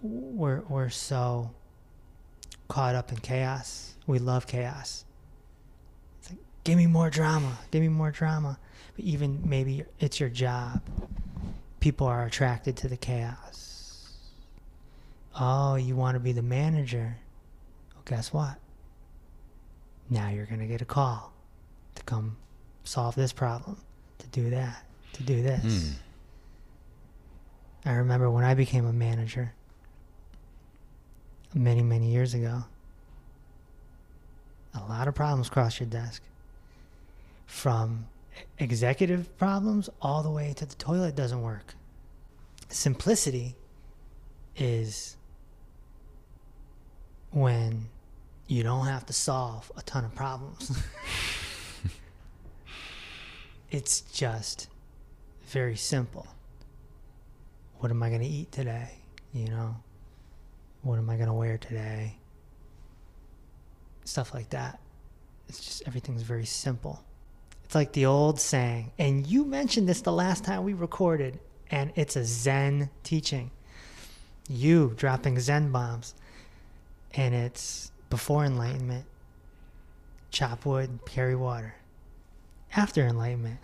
We're we're so caught up in chaos. We love chaos. It's like, give me more drama, give me more drama. But even maybe it's your job. People are attracted to the chaos. Oh, you want to be the manager? Well, guess what? Now you're going to get a call to come solve this problem, to do that, to do this.
Hmm.
I remember when I became a manager many, many years ago, a lot of problems cross your desk. From executive problems all the way to the toilet doesn't work. Simplicity is when you don't have to solve a ton of problems. it's just very simple. What am I going to eat today? You know, what am I going to wear today? Stuff like that. It's just everything's very simple. It's like the old saying, and you mentioned this the last time we recorded, and it's a Zen teaching. You dropping Zen bombs, and it's before enlightenment, chop wood, carry water. After enlightenment,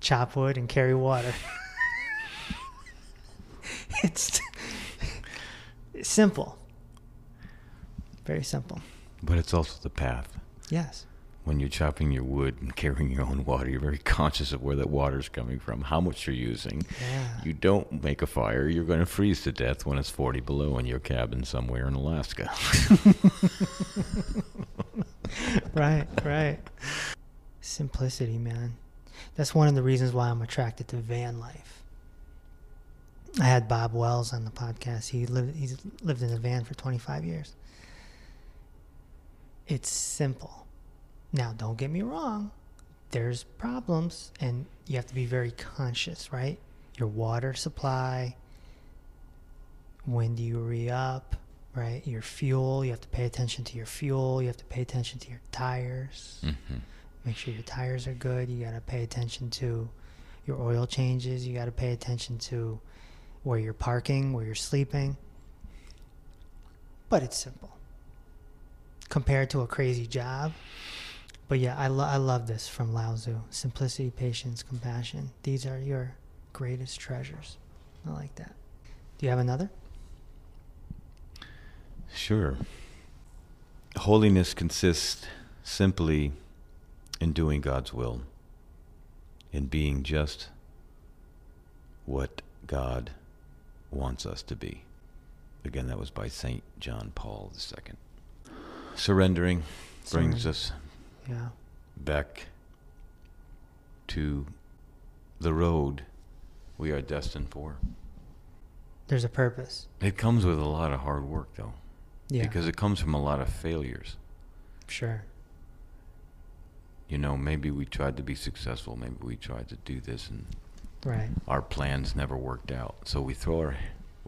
chop wood and carry water. it's simple. Very simple.
But it's also the path.
Yes.
When you're chopping your wood and carrying your own water, you're very conscious of where that water's coming from, how much you're using.
Yeah.
You don't make a fire, you're going to freeze to death when it's 40 below in your cabin somewhere in Alaska.
right, right. Simplicity, man. That's one of the reasons why I'm attracted to van life. I had Bob Wells on the podcast. He lived he's lived in a van for 25 years. It's simple. Now, don't get me wrong. There's problems and you have to be very conscious, right? Your water supply, when do you re-up, right? Your fuel, you have to pay attention to your fuel. You have to pay attention to your tires.
hmm
Make sure your tires are good. You got to pay attention to your oil changes. You got to pay attention to where you're parking, where you're sleeping. But it's simple compared to a crazy job. But yeah, I, lo- I love this from Lao Tzu simplicity, patience, compassion. These are your greatest treasures. I like that. Do you have another?
Sure. Holiness consists simply in doing God's will, in being just what God wants us to be. Again, that was by St. John Paul II. Surrendering brings
Surrender.
us
Yeah.
back to the road we are destined for.
There's a purpose.
It comes with a lot of hard work, though,
Yeah.
because it comes from a lot of failures.
sure.
you know, maybe we tried to be successful, maybe we tried to do this, and
Right.
our plans never worked out. So we throw our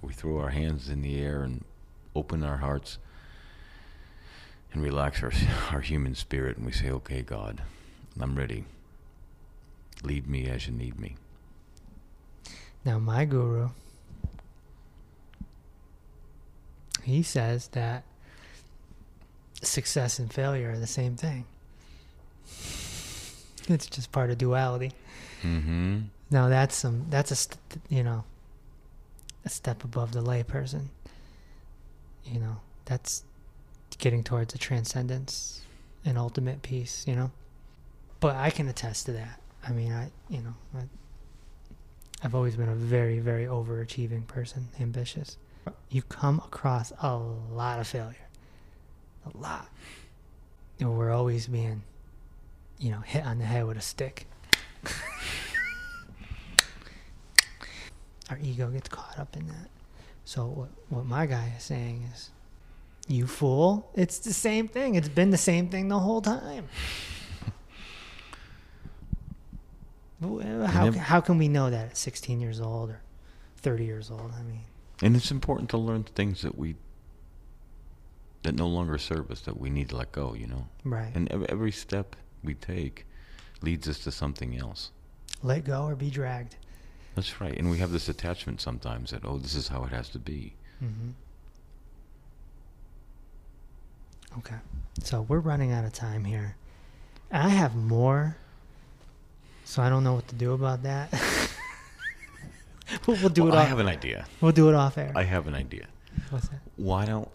we throw our hands in the air and open our hearts and relax our our human spirit, and we say, "Okay, God, I'm ready. Lead me as you need me."
Now, my guru, he says that success and failure are the same thing. It's just part of duality.
Mm-hmm.
Now, that's some that's a st- you know a step above the layperson. You know, that's getting towards a transcendence and ultimate peace. You know, but I can attest to that. I mean, I you know I, I've always been a very, very overachieving person, ambitious. You come across a lot of failure. A lot. You know, we're always being, you know, hit on the head with a stick. Our ego gets caught up in that. So what what my guy is saying is, you fool, it's the same thing. It's been the same thing the whole time. Uh, how,
never-
how can we know that at 16 years old or 30 years old? I mean,
And it's important to learn things that we that no longer serve us that we need to let go. You know,
right.
and ev- every step we take leads us to something else.
Let go or be dragged.
That's right. And we have this attachment sometimes that, oh, this is how it has to be.
hmm Okay. So we're running out of time here. I have more, so I don't know what to do about that. we'll, we'll do
Well,
it
I
off.
have an idea.
We'll do it off air.
I have an idea.
What's that?
Why don't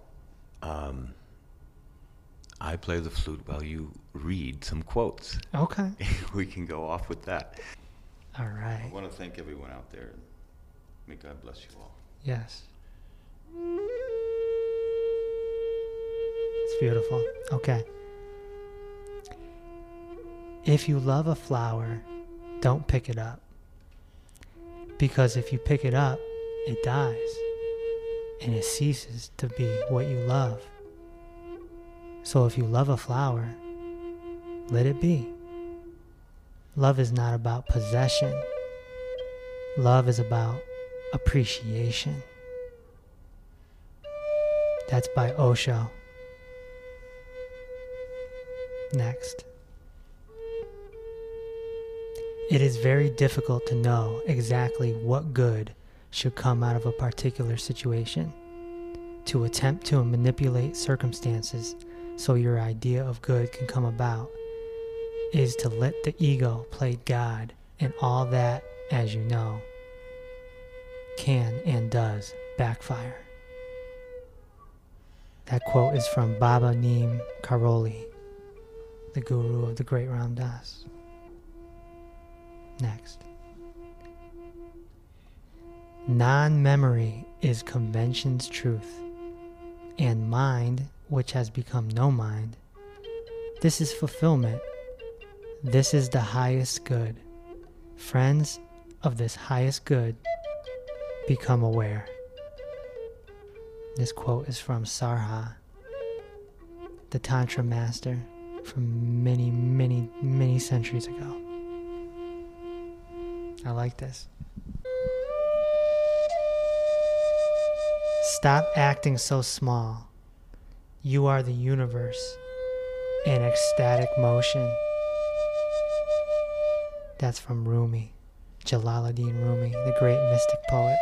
um, I play the flute while you read some quotes?
Okay.
we can go off with that.
All
I
right.
want to thank everyone out there. May God bless you all.
Yes. It's beautiful. Okay. If you love a flower, don't pick it up. Because if you pick it up, it dies and it ceases to be what you love. So if you love a flower, let it be. Love is not about possession, love is about appreciation. That's by Osho. Next. It is very difficult to know exactly what good should come out of a particular situation. To attempt to manipulate circumstances so your idea of good can come about is to let the ego play God, and all that, as you know, can and does backfire. That quote is from Baba Neem Karoli, the guru of the great Ram Dass. Next. Non memory is convention's truth, and mind, which has become no mind, this is fulfillment. This is the highest good. Friends of this highest good become aware. This quote is from Saraha, the Tantra master from many, many, many centuries ago. I like this. Stop acting so small. You are the universe in ecstatic motion. That's from Rumi, Jalaluddin Rumi, the great mystic poet.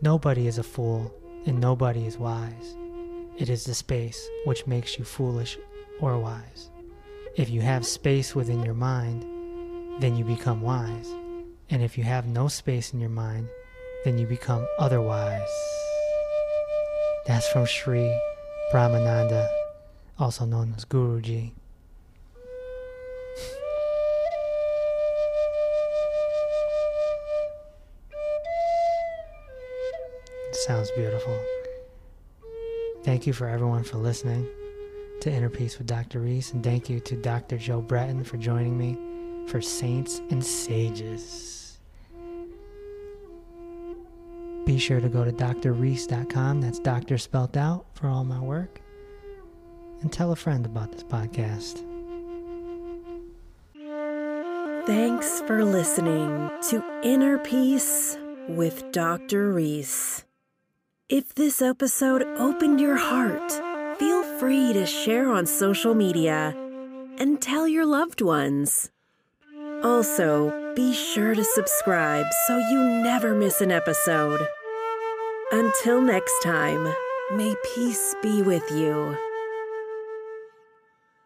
Nobody is a fool, and nobody is wise. It is the space which makes you foolish or wise. If you have space within your mind, then you become wise. And if you have no space in your mind, then you become otherwise. That's from Sri Brahmananda, also known as Guruji. Sounds beautiful. Thank you for everyone for listening to Inner Peace with Dr. Reese, and thank you to Dr. Joe Breton for joining me for Saints and Sages. Be sure to go to doctorreese.com, that's doctor spelt out, for all my work, and tell a friend about this podcast.
Thanks for listening to Inner Peace with Dr. Reese. If this episode opened your heart, feel free to share on social media and tell your loved ones. Also, be sure to subscribe so you never miss an episode. Until next time, may peace be with you.